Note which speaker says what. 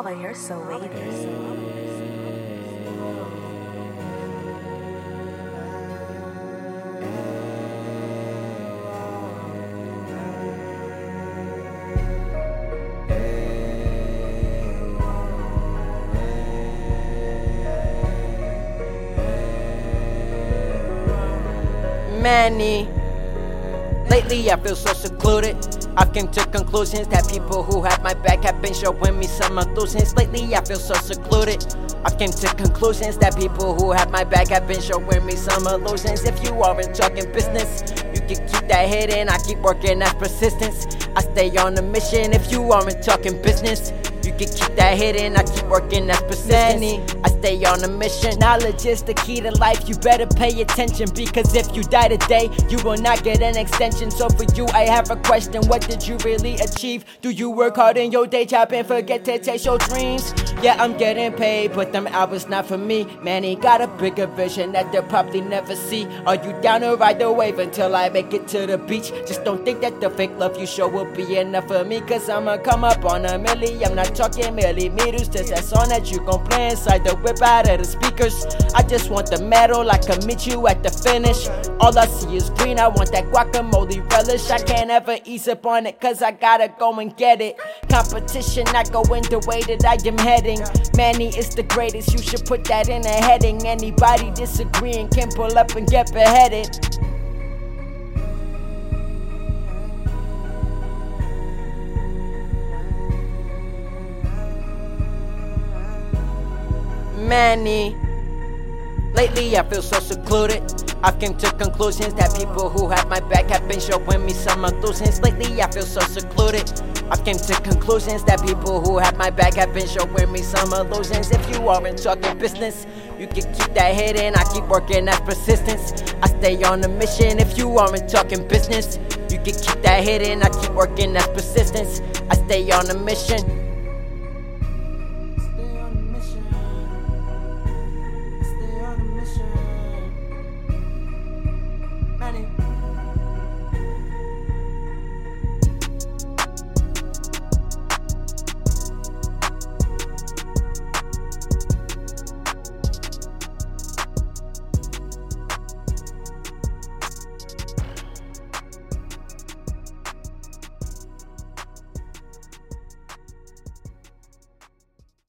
Speaker 1: Oh, but you're so wavy.
Speaker 2: Manny. Lately, I feel so secluded. I've came to conclusions that people who have my back have been showing me some illusions. Lately, I feel so secluded. I've came to conclusions that people who have my back have been showing me some illusions. If you aren't talking business, you can keep that hidden. I keep working at persistence. I stay on a mission. If you aren't talking business, can keep that hidden. I keep working as persistence. I stay on a mission. Knowledge is the key to life. You better pay attention because if you die today, you will not get an extension. So for you, I have a question. What did you really achieve? Do you work hard in your day job and forget to chase your dreams? Yeah, I'm getting paid, but them hours not for me. Man, he got a bigger vision that they'll probably never see. Are you down to ride the wave until I make it to the beach? Just don't think that the fake love you show will be enough for me. Cause I'ma come up on a milli. I'm not talking millimeters, just that song that you gon' play inside the whip out of the speakers. I just want the medal, I can meet you at the finish. All I see is green, I want that guacamole relish. I can't ever ease up on it, cause I gotta go and get it. Competition, not going the way that I am heading. Manny is the greatest, you should put that in a heading. Anybody disagreeing can pull up and get beheaded. Manny. Lately, I feel so secluded. I've came to conclusions that people who have my back have been showing me some illusions. Lately, I feel so secluded. I've came to conclusions that people who have my back have been showing me some illusions. If you aren't talking business, you can keep that hidden. I keep working as persistence. I stay on a mission. If you aren't talking business, you can keep that hidden. I keep working as persistence. I stay on a mission.